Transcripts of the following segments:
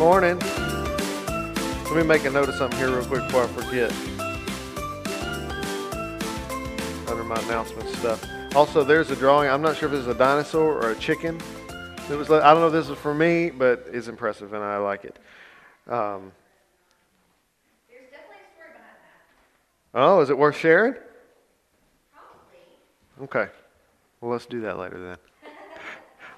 morning. Let me make a note of something here real quick before I forget. Under my announcement stuff. Also, there's a drawing. I'm not sure if it's a dinosaur or a chicken. It was. I don't know if this is for me, but it's impressive and I like it. Um, There's definitely a story behind that. oh, is it worth sharing? Probably. Okay. Well, let's do that later then.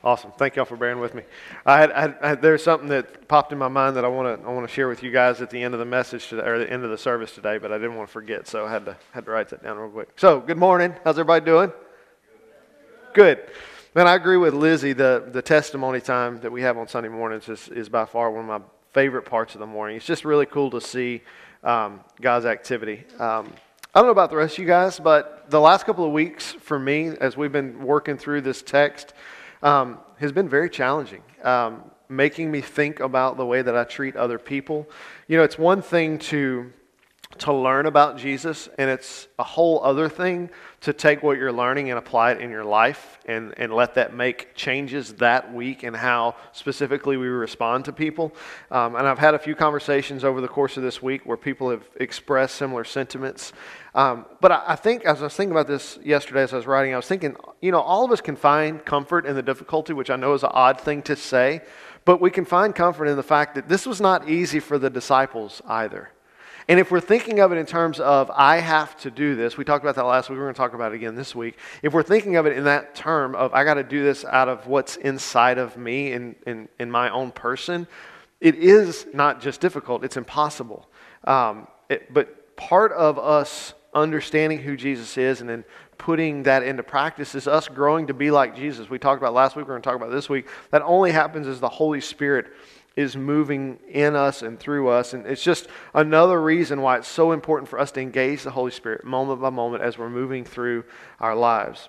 Awesome. Thank y'all for bearing with me. I had, I I there's something that popped in my mind that I want to I want to share with you guys at the end of the message today, or the end of the service today, but I didn't want to forget, so I had to had to write that down real quick. So, good morning. How's everybody doing? Good. Man, I agree with Lizzie. The the testimony time that we have on Sunday mornings is, is by far one of my favorite parts of the morning. It's just really cool to see um, God's activity. Um, I don't know about the rest of you guys, but the last couple of weeks for me, as we've been working through this text, um, has been very challenging, um, making me think about the way that I treat other people. You know, it's one thing to to learn about Jesus, and it's a whole other thing to take what you're learning and apply it in your life and, and let that make changes that week and how specifically we respond to people. Um, and I've had a few conversations over the course of this week where people have expressed similar sentiments. Um, but I, I think, as I was thinking about this yesterday as I was writing, I was thinking, you know, all of us can find comfort in the difficulty, which I know is an odd thing to say, but we can find comfort in the fact that this was not easy for the disciples either. And if we're thinking of it in terms of, I have to do this, we talked about that last week, we're going to talk about it again this week. If we're thinking of it in that term of, I got to do this out of what's inside of me in, in, in my own person, it is not just difficult, it's impossible. Um, it, but part of us understanding who Jesus is and then putting that into practice is us growing to be like Jesus. We talked about last week, we're going to talk about this week. That only happens as the Holy Spirit is moving in us and through us. And it's just another reason why it's so important for us to engage the Holy Spirit moment by moment as we're moving through our lives.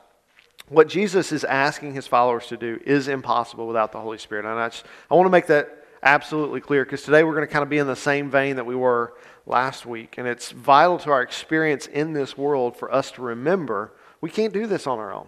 What Jesus is asking his followers to do is impossible without the Holy Spirit. And I, just, I want to make that absolutely clear because today we're going to kind of be in the same vein that we were last week. And it's vital to our experience in this world for us to remember we can't do this on our own.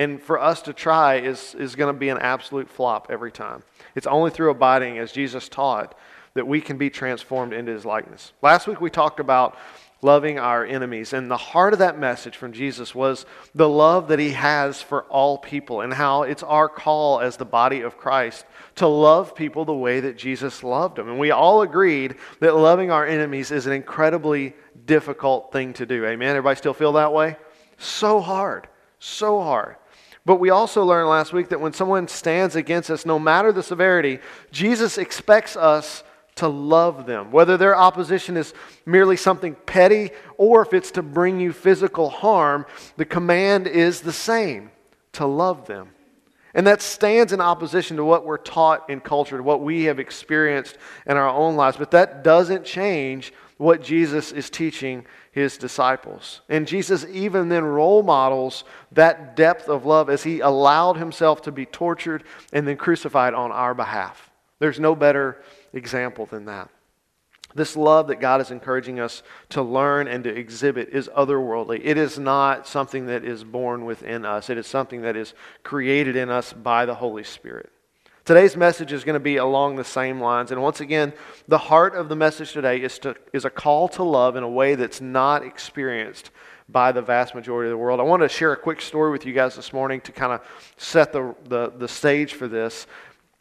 And for us to try is, is going to be an absolute flop every time. It's only through abiding, as Jesus taught, that we can be transformed into his likeness. Last week we talked about loving our enemies, and the heart of that message from Jesus was the love that he has for all people, and how it's our call as the body of Christ to love people the way that Jesus loved them. And we all agreed that loving our enemies is an incredibly difficult thing to do. Amen? Everybody still feel that way? So hard. So hard. But we also learned last week that when someone stands against us, no matter the severity, Jesus expects us to love them. Whether their opposition is merely something petty or if it's to bring you physical harm, the command is the same to love them. And that stands in opposition to what we're taught in culture, to what we have experienced in our own lives. But that doesn't change what Jesus is teaching his disciples. And Jesus even then role models that depth of love as he allowed himself to be tortured and then crucified on our behalf. There's no better example than that. This love that God is encouraging us to learn and to exhibit is otherworldly. It is not something that is born within us, it is something that is created in us by the Holy Spirit. Today's message is going to be along the same lines. And once again, the heart of the message today is, to, is a call to love in a way that's not experienced by the vast majority of the world. I want to share a quick story with you guys this morning to kind of set the, the, the stage for this.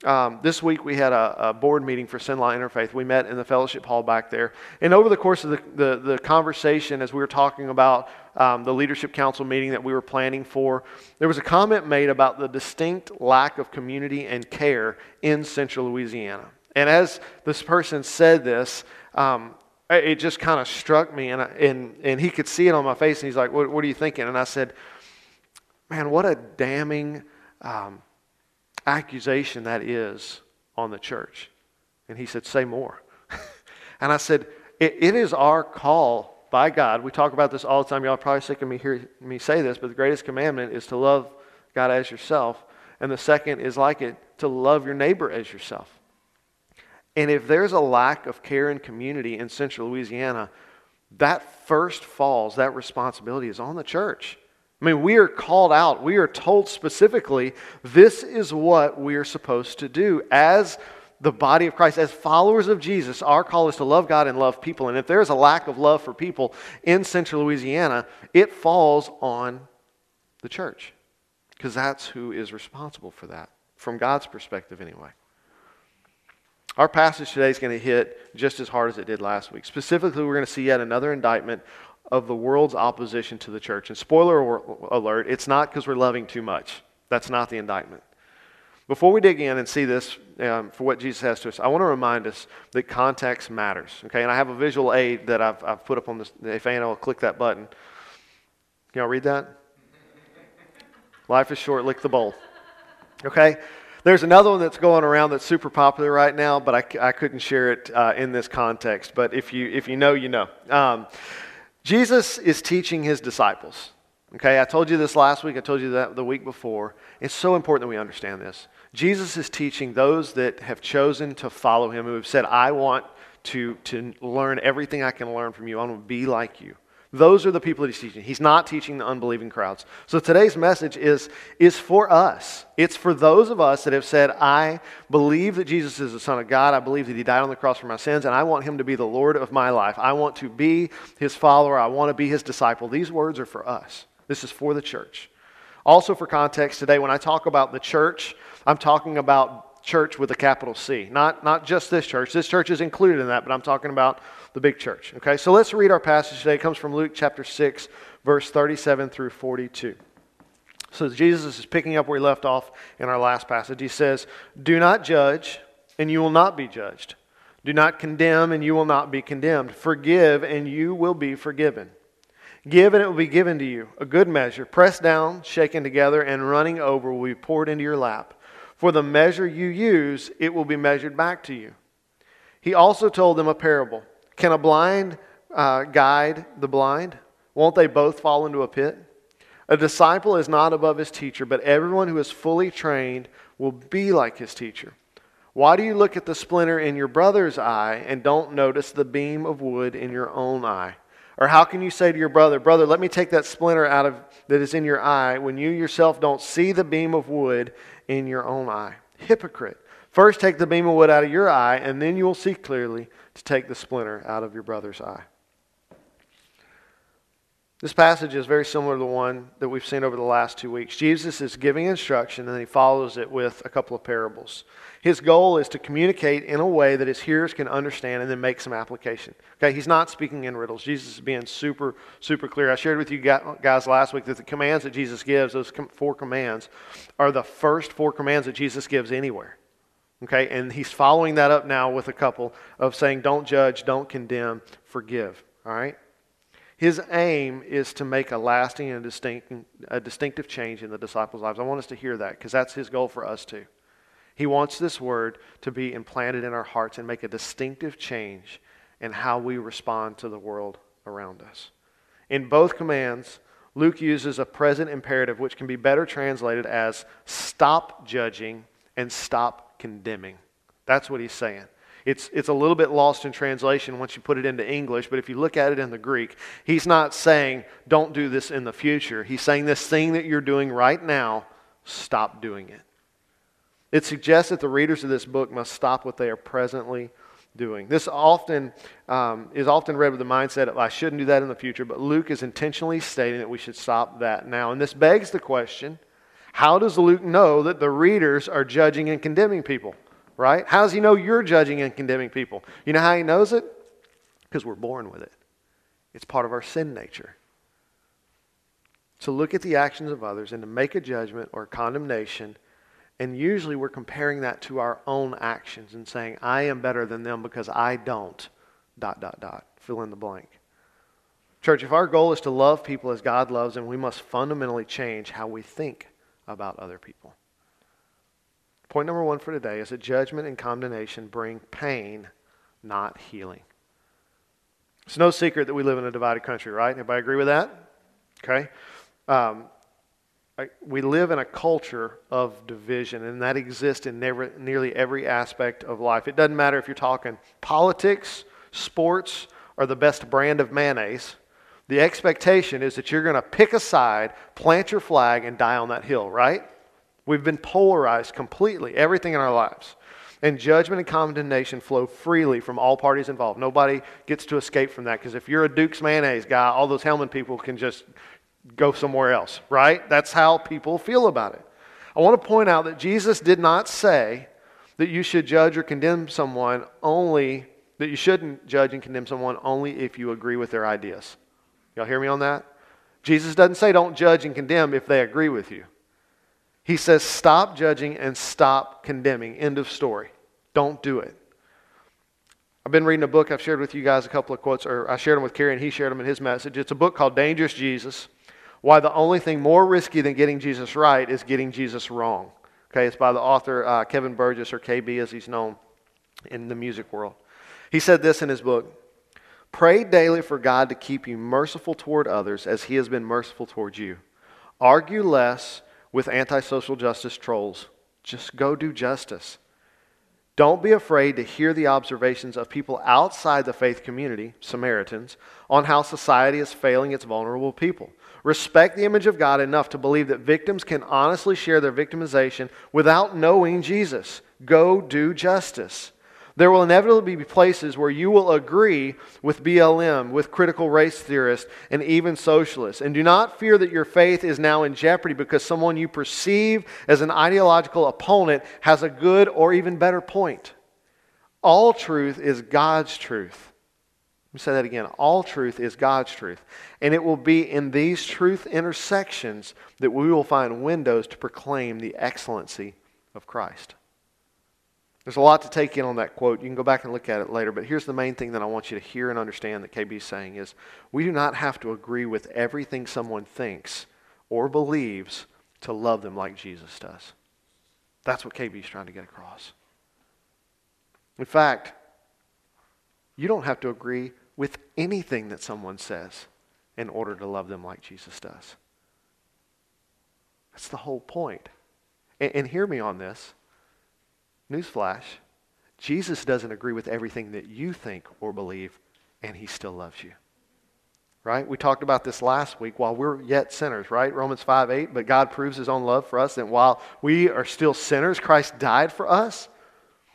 Um, this week we had a, a, board meeting for CenLa Interfaith. We met in the fellowship hall back there. And over the course of the, the, the conversation, as we were talking about um, the leadership council meeting that we were planning for, there was a comment made about the distinct lack of community and care in central Louisiana. And as this person said this, um, it just kind of struck me, and, I, and, and he could see it on my face, and he's like, What, what are you thinking? And I said, Man, what a damning um, accusation that is on the church. And he said, Say more. and I said, it, it is our call by God. We talk about this all the time. Y'all probably sick of me hearing me say this, but the greatest commandment is to love God as yourself. And the second is like it, to love your neighbor as yourself. And if there's a lack of care and community in central Louisiana, that first falls, that responsibility is on the church. I mean, we are called out. We are told specifically this is what we are supposed to do as the body of Christ, as followers of Jesus, our call is to love God and love people. And if there's a lack of love for people in central Louisiana, it falls on the church because that's who is responsible for that, from God's perspective, anyway. Our passage today is going to hit just as hard as it did last week. Specifically, we're going to see yet another indictment of the world's opposition to the church. And spoiler alert, it's not because we're loving too much. That's not the indictment. Before we dig in and see this um, for what Jesus has to us, I want to remind us that context matters. Okay, and I have a visual aid that I've, I've put up on this. If Anna will click that button, can y'all read that? Life is short, lick the bowl. Okay? There's another one that's going around that's super popular right now, but I, I couldn't share it uh, in this context. But if you, if you know, you know. Um, Jesus is teaching his disciples. Okay, I told you this last week, I told you that the week before. It's so important that we understand this. Jesus is teaching those that have chosen to follow him, who have said, I want to, to learn everything I can learn from you. I want to be like you. Those are the people that he's teaching. He's not teaching the unbelieving crowds. So today's message is, is for us. It's for those of us that have said, I believe that Jesus is the Son of God. I believe that he died on the cross for my sins, and I want him to be the Lord of my life. I want to be his follower. I want to be his disciple. These words are for us. This is for the church. Also, for context today, when I talk about the church, I'm talking about church with a capital C. Not, not just this church. This church is included in that, but I'm talking about the big church. Okay, so let's read our passage today. It comes from Luke chapter 6, verse 37 through 42. So Jesus is picking up where he left off in our last passage. He says, Do not judge, and you will not be judged. Do not condemn, and you will not be condemned. Forgive, and you will be forgiven. Give, and it will be given to you. A good measure, pressed down, shaken together, and running over, will be poured into your lap. For the measure you use, it will be measured back to you. He also told them a parable. Can a blind uh, guide the blind? Won't they both fall into a pit? A disciple is not above his teacher, but everyone who is fully trained will be like his teacher. Why do you look at the splinter in your brother's eye and don't notice the beam of wood in your own eye? Or how can you say to your brother, Brother, let me take that splinter out of that is in your eye when you yourself don't see the beam of wood in your own eye? Hypocrite. First take the beam of wood out of your eye, and then you will see clearly to take the splinter out of your brother's eye. This passage is very similar to the one that we've seen over the last two weeks. Jesus is giving instruction and then he follows it with a couple of parables. His goal is to communicate in a way that his hearers can understand and then make some application. Okay, he's not speaking in riddles. Jesus is being super, super clear. I shared with you guys last week that the commands that Jesus gives, those four commands, are the first four commands that Jesus gives anywhere. Okay, and he's following that up now with a couple of saying, don't judge, don't condemn, forgive. All right? His aim is to make a lasting and distinct, a distinctive change in the disciples' lives. I want us to hear that because that's his goal for us too. He wants this word to be implanted in our hearts and make a distinctive change in how we respond to the world around us. In both commands, Luke uses a present imperative which can be better translated as stop judging and stop condemning. That's what he's saying. It's, it's a little bit lost in translation once you put it into English, but if you look at it in the Greek, he's not saying, don't do this in the future. He's saying, this thing that you're doing right now, stop doing it. It suggests that the readers of this book must stop what they are presently doing. This often um, is often read with the mindset of, I shouldn't do that in the future, but Luke is intentionally stating that we should stop that now. And this begs the question how does Luke know that the readers are judging and condemning people? Right? How does he know you're judging and condemning people? You know how he knows it? Because we're born with it. It's part of our sin nature. To look at the actions of others and to make a judgment or condemnation, and usually we're comparing that to our own actions and saying, I am better than them because I don't, dot, dot, dot, fill in the blank. Church, if our goal is to love people as God loves them, we must fundamentally change how we think about other people. Point number one for today is that judgment and condemnation bring pain, not healing. It's no secret that we live in a divided country, right? Everybody agree with that? Okay. Um, we live in a culture of division, and that exists in never, nearly every aspect of life. It doesn't matter if you're talking politics, sports, or the best brand of mayonnaise. The expectation is that you're going to pick a side, plant your flag, and die on that hill, right? We've been polarized completely, everything in our lives. And judgment and condemnation flow freely from all parties involved. Nobody gets to escape from that because if you're a Duke's mayonnaise guy, all those Hellmann people can just go somewhere else, right? That's how people feel about it. I want to point out that Jesus did not say that you should judge or condemn someone only, that you shouldn't judge and condemn someone only if you agree with their ideas. Y'all hear me on that? Jesus doesn't say don't judge and condemn if they agree with you. He says stop judging and stop condemning. End of story. Don't do it. I've been reading a book. I've shared with you guys a couple of quotes, or I shared them with Kerry and he shared them in his message. It's a book called Dangerous Jesus Why the Only Thing More Risky Than Getting Jesus Right is Getting Jesus Wrong. Okay, it's by the author uh, Kevin Burgess, or KB as he's known in the music world. He said this in his book Pray daily for God to keep you merciful toward others as he has been merciful toward you. Argue less with antisocial justice trolls. Just go do justice. Don't be afraid to hear the observations of people outside the faith community, Samaritans, on how society is failing its vulnerable people. Respect the image of God enough to believe that victims can honestly share their victimization without knowing Jesus. Go do justice. There will inevitably be places where you will agree with BLM, with critical race theorists, and even socialists. And do not fear that your faith is now in jeopardy because someone you perceive as an ideological opponent has a good or even better point. All truth is God's truth. Let me say that again. All truth is God's truth. And it will be in these truth intersections that we will find windows to proclaim the excellency of Christ. There's a lot to take in on that quote. You can go back and look at it later, but here's the main thing that I want you to hear and understand that KB is saying is we do not have to agree with everything someone thinks or believes to love them like Jesus does. That's what KB is trying to get across. In fact, you don't have to agree with anything that someone says in order to love them like Jesus does. That's the whole point. And, and hear me on this. Newsflash Jesus doesn't agree with everything that you think or believe, and he still loves you. Right? We talked about this last week while we're yet sinners, right? Romans 5 8. But God proves his own love for us and while we are still sinners, Christ died for us.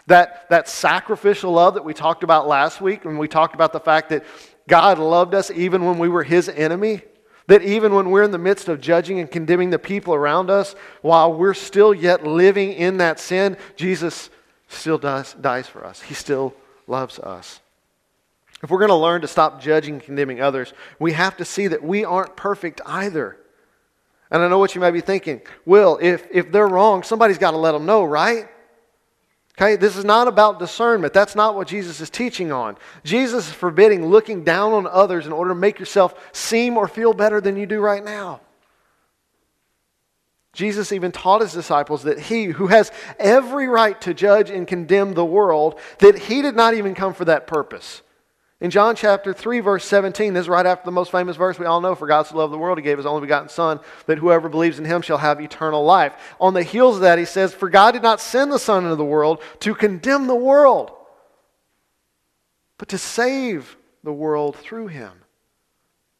That, that sacrificial love that we talked about last week, when we talked about the fact that God loved us even when we were his enemy, that even when we're in the midst of judging and condemning the people around us, while we're still yet living in that sin, Jesus still does, dies for us. He still loves us. If we're going to learn to stop judging and condemning others, we have to see that we aren't perfect either. And I know what you might be thinking. Will, if, if they're wrong, somebody's got to let them know, right? Okay, this is not about discernment. That's not what Jesus is teaching on. Jesus is forbidding looking down on others in order to make yourself seem or feel better than you do right now. Jesus even taught his disciples that he, who has every right to judge and condemn the world, that he did not even come for that purpose. In John chapter 3, verse 17, this is right after the most famous verse we all know For God so loved the world, he gave his only begotten Son, that whoever believes in him shall have eternal life. On the heels of that, he says, For God did not send the Son into the world to condemn the world, but to save the world through him.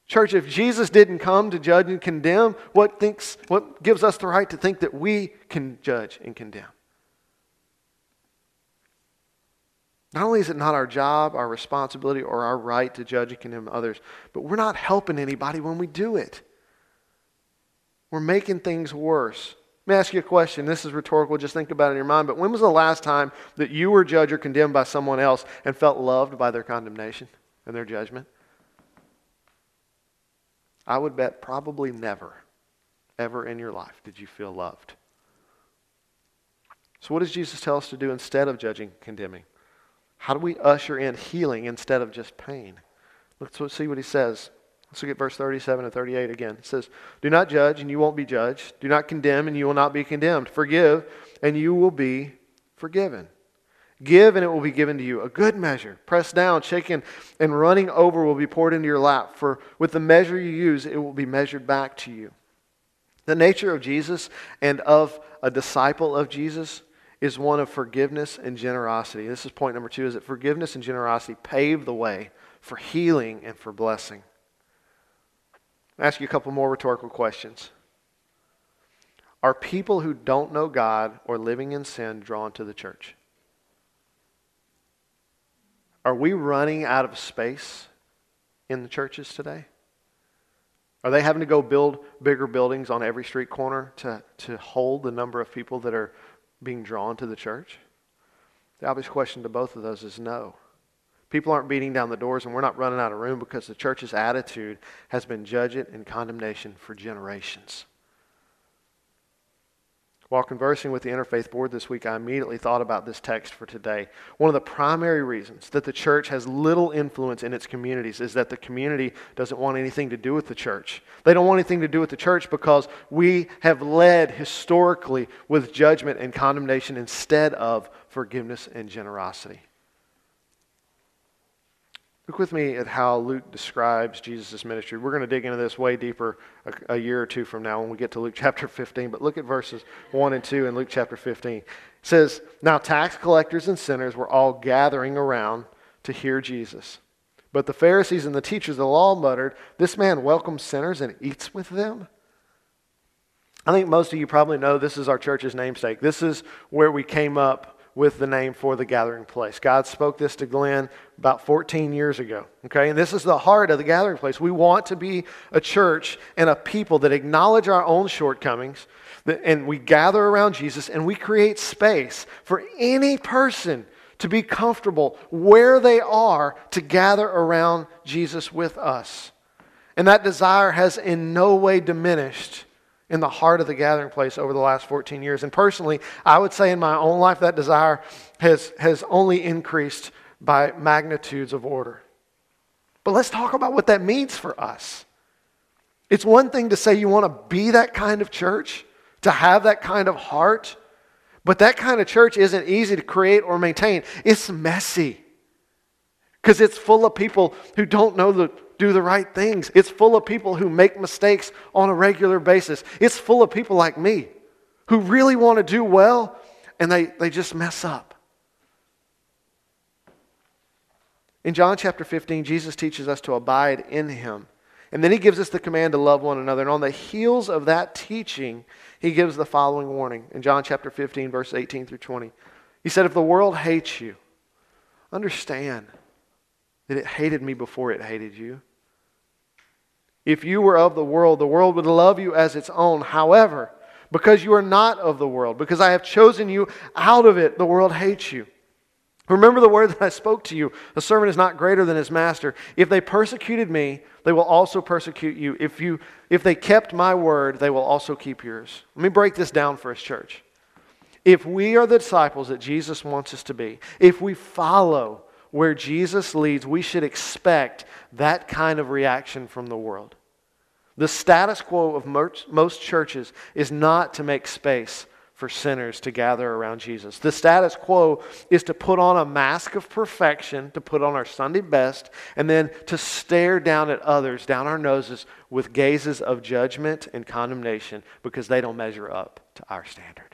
Church, if Jesus didn't come to judge and condemn, what, thinks, what gives us the right to think that we can judge and condemn? Not only is it not our job, our responsibility, or our right to judge and condemn others, but we're not helping anybody when we do it. We're making things worse. Let me ask you a question. This is rhetorical, just think about it in your mind. But when was the last time that you were judged or condemned by someone else and felt loved by their condemnation and their judgment? I would bet probably never, ever in your life did you feel loved. So, what does Jesus tell us to do instead of judging, condemning? How do we usher in healing instead of just pain? Let's see what he says. Let's look at verse 37 and 38 again. It says, Do not judge, and you won't be judged. Do not condemn, and you will not be condemned. Forgive, and you will be forgiven. Give, and it will be given to you. A good measure, pressed down, shaken, and running over will be poured into your lap. For with the measure you use, it will be measured back to you. The nature of Jesus and of a disciple of Jesus is one of forgiveness and generosity. This is point number two, is that forgiveness and generosity pave the way for healing and for blessing. I'll ask you a couple more rhetorical questions. Are people who don't know God or living in sin drawn to the church? Are we running out of space in the churches today? Are they having to go build bigger buildings on every street corner to, to hold the number of people that are being drawn to the church? The obvious question to both of those is no. People aren't beating down the doors, and we're not running out of room because the church's attitude has been judgment and condemnation for generations. While conversing with the Interfaith Board this week, I immediately thought about this text for today. One of the primary reasons that the church has little influence in its communities is that the community doesn't want anything to do with the church. They don't want anything to do with the church because we have led historically with judgment and condemnation instead of forgiveness and generosity. Look with me at how Luke describes Jesus' ministry. We're going to dig into this way deeper a, a, year or two from now when we get to Luke chapter 15. But look at verses 1 and 2 in Luke chapter 15. It says, Now tax collectors and sinners were all gathering around to hear Jesus. But the Pharisees and the teachers of the law muttered, This man welcomes sinners and eats with them? I think most of you probably know this is our church's namesake. This is where we came up with the name for the gathering place. God spoke this to Glenn about 14 years ago. Okay, and this is the heart of the gathering place. We want to be a church and a people that acknowledge our own shortcomings, and we gather around Jesus and we create space for any person to be comfortable where they are to gather around Jesus with us. And that desire has in no way diminished in the heart of the gathering place over the last 14 years. And personally, I would say in my own life that desire has, has only increased by magnitudes of order. But let's talk about what that means for us. It's one thing to say you want to be that kind of church, to have that kind of heart, but that kind of church isn't easy to create or maintain. It's messy because it's full of people who don't know the do the right things. It's full of people who make mistakes on a regular basis. It's full of people like me who really want to do well and they, they just mess up. In John chapter 15, Jesus teaches us to abide in him. And then he gives us the command to love one another. And on the heels of that teaching, he gives the following warning in John chapter 15, verse 18 through 20. He said, If the world hates you, understand that it hated me before it hated you. If you were of the world, the world would love you as its own. However, because you are not of the world, because I have chosen you out of it, the world hates you. Remember the word that I spoke to you. The servant is not greater than his master. If they persecuted me, they will also persecute you. If, you. if they kept my word, they will also keep yours. Let me break this down for us, church. If we are the disciples that Jesus wants us to be, if we follow where Jesus leads, we should expect that kind of reaction from the world. The status quo of most churches is not to make space for sinners to gather around Jesus. The status quo is to put on a mask of perfection, to put on our Sunday best, and then to stare down at others, down our noses, with gazes of judgment and condemnation because they don't measure up to our standard.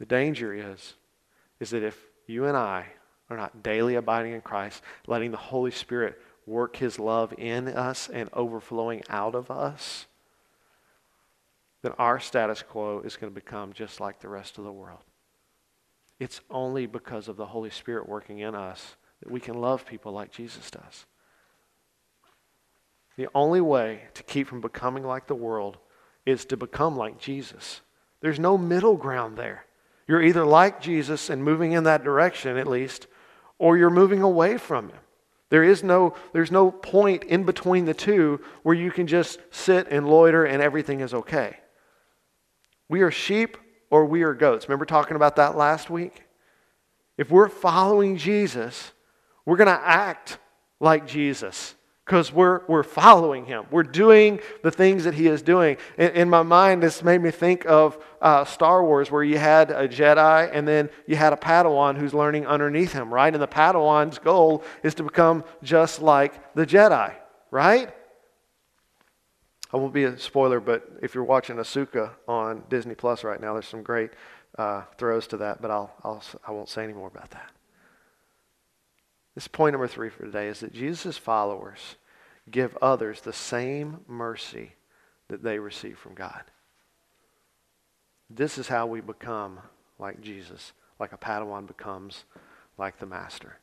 The danger is, is that if you and I are not daily abiding in Christ, letting the Holy Spirit work His love in us and overflowing out of us, then our status quo is going to become just like the rest of the world. It's only because of the Holy Spirit working in us that we can love people like Jesus does. The only way to keep from becoming like the world is to become like Jesus. There's no middle ground there. You're either like Jesus and moving in that direction at least, or you're moving away from him. There is no, there's no point in between the two where you can just sit and loiter and everything is okay. We are sheep or we are goats. Remember talking about that last week? If we're following Jesus, we're going to act like Jesus because we're, we're following him. We're doing the things that he is doing. In, in my mind, this made me think of uh, Star Wars, where you had a Jedi and then you had a Padawan who's learning underneath him, right? And the Padawan's goal is to become just like the Jedi, right? I won't be a spoiler, but if you're watching Ahsoka on Disney Plus right now, there's some great uh, throws to that, but I'll, I'll, I won't say any more about that. This point number three for today is that Jesus' followers give others the same mercy that they receive from God. This is how we become like Jesus, like a Padawan becomes like the master.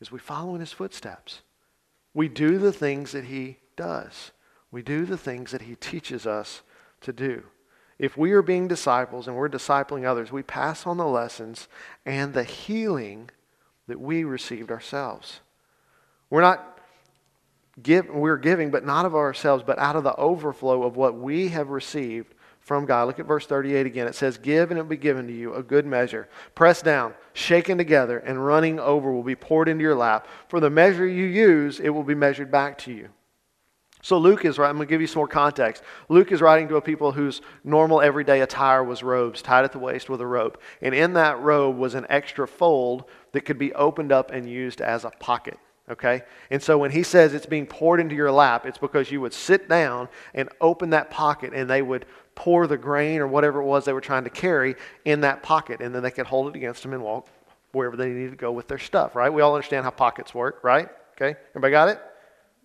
Is we follow in his footsteps. We do the things that he does. We do the things that he teaches us to do. If we are being disciples and we're discipling others, we pass on the lessons and the healing that we received ourselves. We're not give, we're giving, but not of ourselves, but out of the overflow of what we have received from God. Look at verse 38 again. It says, Give and it will be given to you, a good measure, pressed down, shaken together, and running over will be poured into your lap. For the measure you use, it will be measured back to you. So Luke is, I'm going to give you some more context. Luke is writing to a people whose normal everyday attire was robes tied at the waist with a rope. And in that robe was an extra fold that could be opened up and used as a pocket. Okay? And so when he says it's being poured into your lap, it's because you would sit down and open that pocket and they would pour the grain or whatever it was they were trying to carry in that pocket. And then they could hold it against them and walk wherever they needed to go with their stuff, right? We all understand how pockets work, right? Okay? Everybody got it?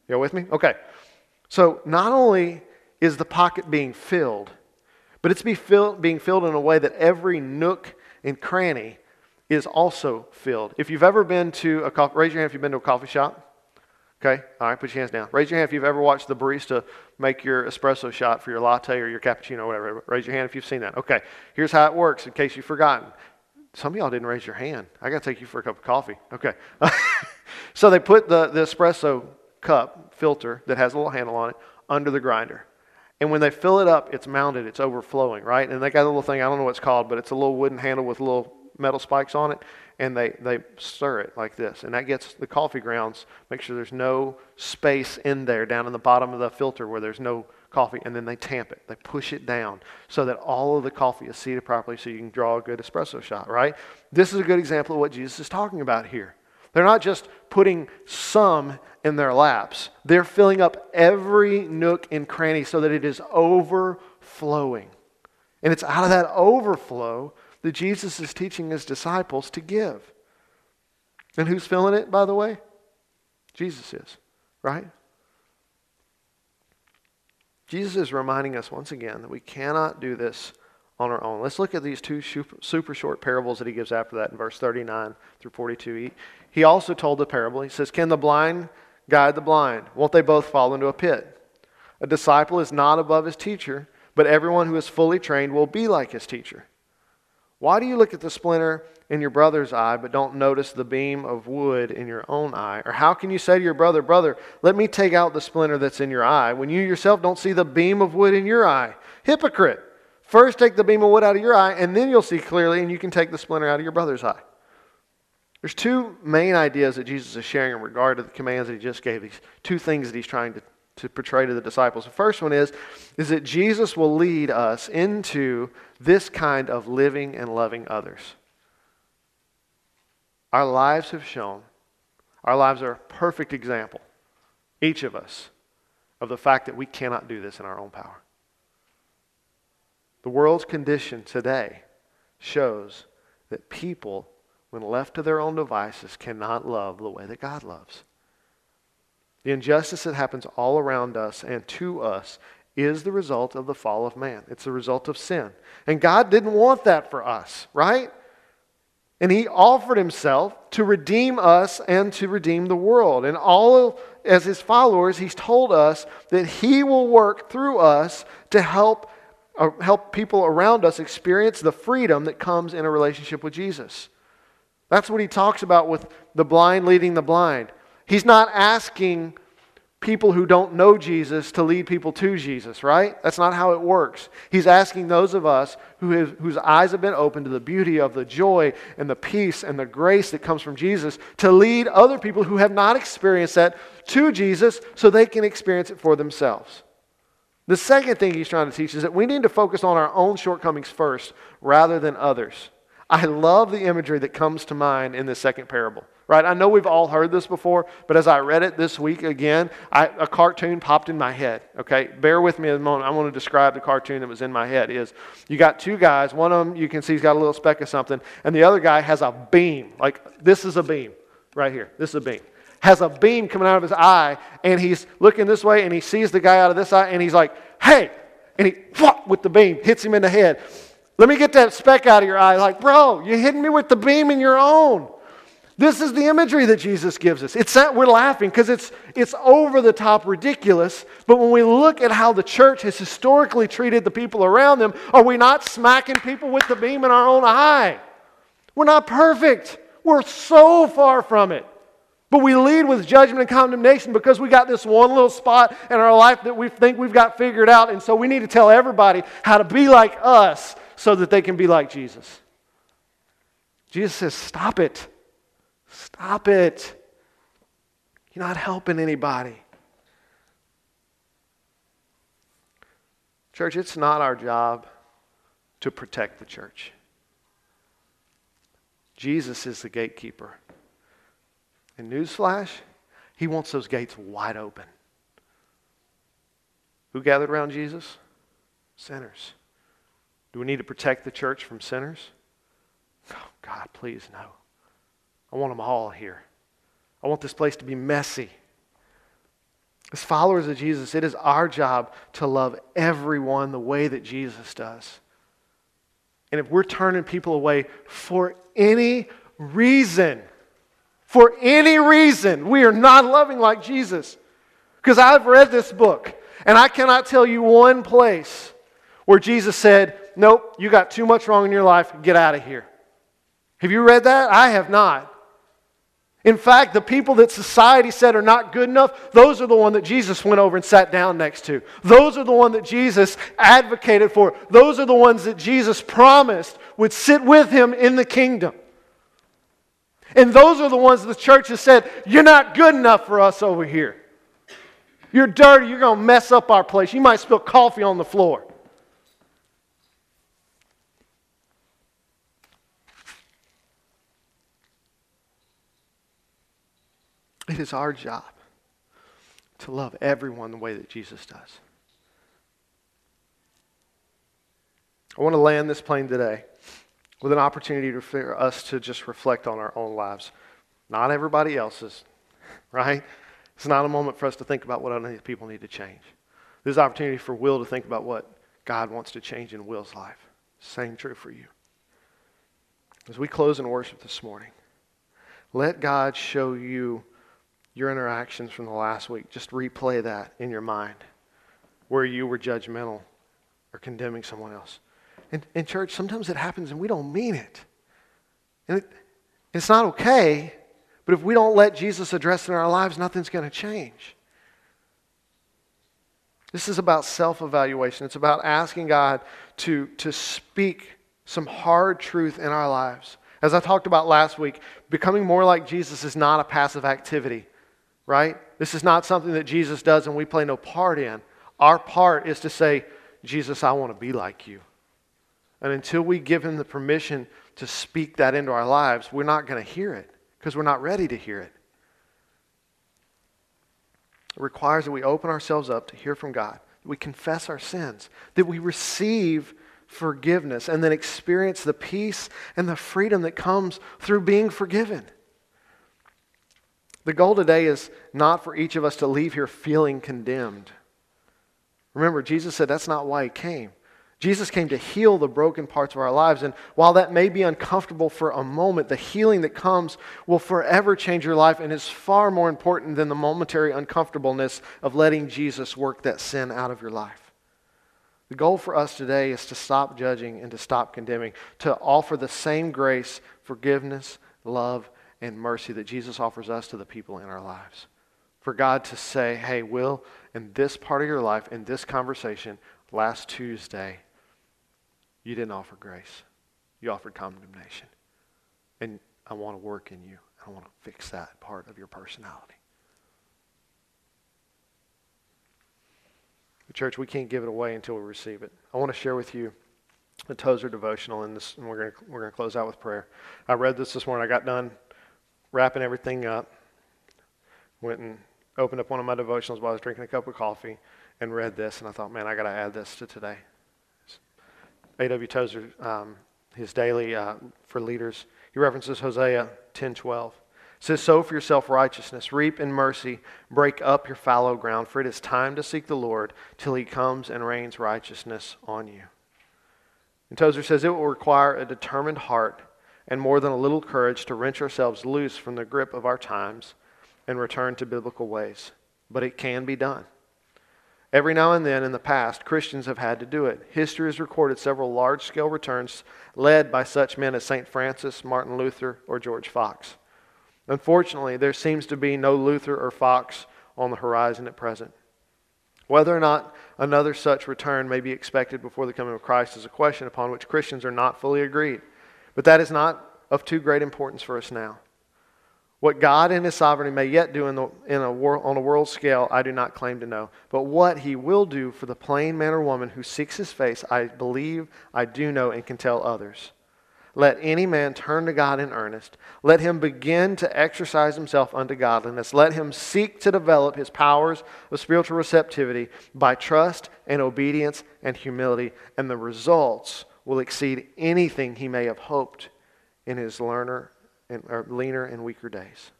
You all with me? Okay. So not only is the pocket being filled, but it's be being filled in a way that every nook and cranny is also filled. If you've ever been to a coffee, raise your hand if you've been to a coffee shop. Okay, all right, put your hands down. Raise your hand if you've ever watched the barista make your espresso shot for your latte or your cappuccino or whatever. Raise your hand if you've seen that. Okay, here's how it works in case you've forgotten. Some of y'all didn't raise your hand. I got to take you for a cup of coffee. Okay. so they put the, the espresso cup filter that has a little handle on it under the grinder. And when they fill it up, it's mounted, it's overflowing, right? And they got a little thing, I don't know what it's called, but it's a little wooden handle with little metal spikes on it. And they, they stir it like this. And that gets the coffee grounds, make sure there's no space in there down in the bottom of the filter where there's no coffee. And then they tamp it, they push it down so that all of the coffee is seated properly so you can draw a good espresso shot, right? This is a good example of what Jesus is talking about here. They're not just putting some in their laps, they're filling up every nook and cranny so that it is overflowing. And it's out of that overflow that Jesus is teaching his disciples to give. And who's filling it, by the way? Jesus is, right? Jesus is reminding us once again that we cannot do this on our own. Let's look at these two super short parables that he gives after that in verse 39 through 42. He also told the parable. He says, Can the blind guide the blind? Won't they both fall into a pit? A disciple is not above his teacher, but everyone who is fully trained will be like his teacher. Why do you look at the splinter in your brother's eye, but don't notice the beam of wood in your own eye? Or how can you say to your brother, Brother, let me take out the splinter that's in your eye, when you yourself don't see the beam of wood in your eye? Hypocrite! First take the beam of wood out of your eye, and then you'll see clearly, and you can take the splinter out of your brother's eye. There's two main ideas that Jesus is sharing in regard to the commands that he just gave, these two things that he's trying to, to portray to the disciples. The first one is, is that Jesus will lead us into this kind of living and loving others. Our lives have shown, our lives are a perfect example, each of us, of the fact that we cannot do this in our own power. The world's condition today shows that people when left to their own devices, cannot love the way that God loves. The injustice that happens all around us and to us is the result of the fall of man. It's the result of sin. And God didn't want that for us, right? And He offered Himself to redeem us and to redeem the world. And all as His followers, He's told us that He will work through us to help, uh, help people around us experience the freedom that comes in a relationship with Jesus. That's what he talks about with the blind leading the blind. He's not asking people who don't know Jesus to lead people to Jesus, right? That's not how it works. He's asking those of us who have, whose eyes have been opened to the beauty of the joy and the peace and the grace that comes from Jesus to lead other people who have not experienced that to Jesus so they can experience it for themselves. The second thing he's trying to teach is that we need to focus on our own shortcomings first rather than others. I love the imagery that comes to mind in this second parable. Right? I know we've all heard this before, but as I read it this week again, I, a cartoon popped in my head. Okay, bear with me a moment. I want to describe the cartoon that was in my head. Is you got two guys. One of them you can see he's got a little speck of something, and the other guy has a beam. Like this is a beam right here. This is a beam. Has a beam coming out of his eye, and he's looking this way, and he sees the guy out of this eye, and he's like, "Hey!" And he with the beam hits him in the head. Let me get that speck out of your eye. Like, bro, you're hitting me with the beam in your own. This is the imagery that Jesus gives us. It's that we're laughing because it's, it's over the top ridiculous. But when we look at how the church has historically treated the people around them, are we not smacking people with the beam in our own eye? We're not perfect. We're so far from it. But we lead with judgment and condemnation because we got this one little spot in our life that we think we've got figured out. And so we need to tell everybody how to be like us so that they can be like Jesus. Jesus says, Stop it. Stop it. You're not helping anybody. Church, it's not our job to protect the church. Jesus is the gatekeeper. And newsflash, he wants those gates wide open. Who gathered around Jesus? Sinners. Do we need to protect the church from sinners? Oh, God, please, no. I want them all here. I want this place to be messy. As followers of Jesus, it is our job to love everyone the way that Jesus does. And if we're turning people away for any reason, for any reason, we are not loving like Jesus. Because I've read this book, and I cannot tell you one place where Jesus said, Nope, you got too much wrong in your life, get out of here. Have you read that? I have not. In fact, the people that society said are not good enough, those are the one that Jesus went over and sat down next to. Those are the one that Jesus advocated for. Those are the ones that Jesus promised would sit with him in the kingdom. And those are the ones the church has said, You're not good enough for us over here. You're dirty. You're going to mess up our place. You might spill coffee on the floor. It is our job to love everyone the way that Jesus does. I want to land this plane today with an opportunity for us to just reflect on our own lives, not everybody else's, right? It's not a moment for us to think about what other people need to change. This is an opportunity for Will to think about what God wants to change in Will's life. Same true for you. As we close in worship this morning, let God show you your interactions from the last week. Just replay that in your mind where you were judgmental or condemning someone else. In, in church, sometimes it happens and we don't mean it. And it, it's not okay, but if we don't let Jesus address in our lives, nothing's going to change. This is about self evaluation. It's about asking God to, to speak some hard truth in our lives. As I talked about last week, becoming more like Jesus is not a passive activity right? This is not something that Jesus does and we play no part in. Our part is to say, Jesus, I want to be like you. And until we give him the permission to speak that into our lives, we're not going to hear it because we're not ready to hear it. It requires that we open ourselves up to hear from God, that we confess our sins, that we receive forgiveness, and then experience the peace and the freedom that comes through being forgiven. The goal today is not for each of us to leave here feeling condemned. Remember, Jesus said that's not why he came. Jesus came to heal the broken parts of our lives. And while that may be uncomfortable for a moment, the healing that comes will forever change your life and is far more important than the momentary uncomfortableness of letting Jesus work that sin out of your life. The goal for us today is to stop judging and to stop condemning, to offer the same grace, forgiveness, love, and mercy that Jesus offers us to the people in our lives. For God to say, hey, Will, in this part of your life, in this conversation last Tuesday, you didn't offer grace. You offered condemnation. And I want to work in you. I want to fix that part of your personality. The church, we can't give it away until we receive it. I want to share with you a Tozer devotional, this, and we're going we're to close out with prayer. I read this this morning. I got done wrapping everything up, went and opened up one of my devotionals while I was drinking a cup of coffee and read this, and I thought, man, I got to add this to today. A.W. Tozer, um, his daily uh, for leaders, he references Hosea 10:12. says, "Sow for yourself righteousness, reap in mercy, break up your fallow ground, for it is time to seek the Lord till He comes and rains righteousness on you." And Tozer says it will require a determined heart and more than a little courage to wrench ourselves loose from the grip of our times and return to biblical ways. But it can be done. Every now and then in the past, Christians have had to do it. History has recorded several large scale returns led by such men as St. Francis, Martin Luther, or George Fox. Unfortunately, there seems to be no Luther or Fox on the horizon at present. Whether or not another such return may be expected before the coming of Christ is a question upon which Christians are not fully agreed. But that is not of too great importance for us now. What God in His sovereignty may yet do in the, in a wor- on a world scale, I do not claim to know. But what He will do for the plain man or woman who seeks His face, I believe, I do know, and can tell others. Let any man turn to God in earnest. Let him begin to exercise himself unto godliness. Let him seek to develop his powers of spiritual receptivity by trust and obedience and humility, and the results will exceed anything he may have hoped in his learner and, or leaner and weaker days.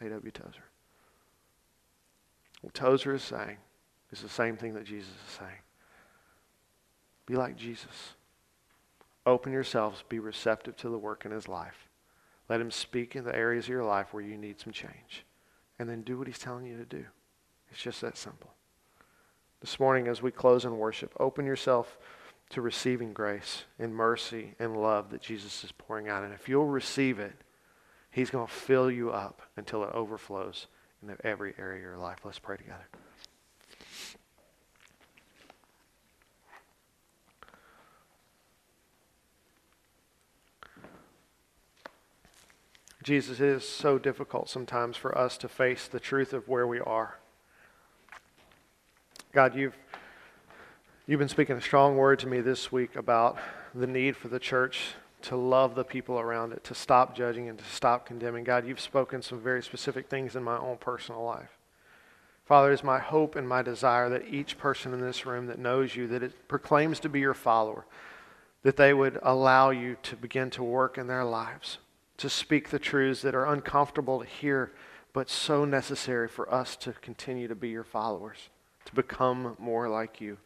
A.W. Tozer. What Tozer is saying is the same thing that Jesus is saying. Be like Jesus. Open yourselves, be receptive to the work in his life. Let him speak in the areas of your life where you need some change. And then do what he's telling you to do. It's just that simple. This morning, as we close in worship, open yourself to receiving grace and mercy and love that Jesus is pouring out. And if you'll receive it, he's going to fill you up until it overflows in every area of your life. Let's pray together. Jesus, it is so difficult sometimes for us to face the truth of where we are. God, you've, you've been speaking a strong word to me this week about the need for the church to love the people around it, to stop judging and to stop condemning. God, you've spoken some very specific things in my own personal life. Father, it is my hope and my desire that each person in this room that knows you, that it proclaims to be your follower, that they would allow you to begin to work in their lives to speak the truths that are uncomfortable to hear, but so necessary for us to continue to be your followers, to become more like you.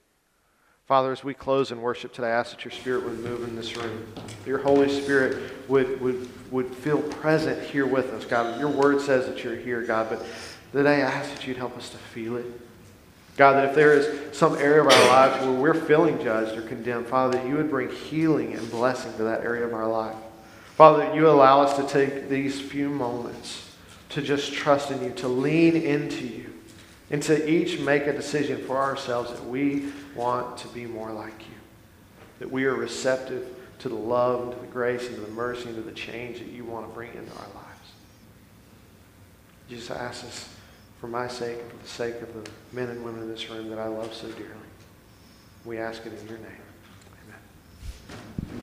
Father, as we close in worship today, I ask that your Spirit would move in this room. Your Holy Spirit would, would, would feel present here with us, God. Your word says that you're here, God, but today I ask that you'd help us to feel it. God, that if there is some area of our lives where we're feeling judged or condemned, Father, that you would bring healing and blessing to that area of our life. Father, that you allow us to take these few moments to just trust in you, to lean into you, and to each make a decision for ourselves that we want to be more like you, that we are receptive to the love and to the grace and to the mercy and to the change that you want to bring into our lives. Jesus, I ask this for my sake and for the sake of the men and women in this room that I love so dearly. We ask it in your name.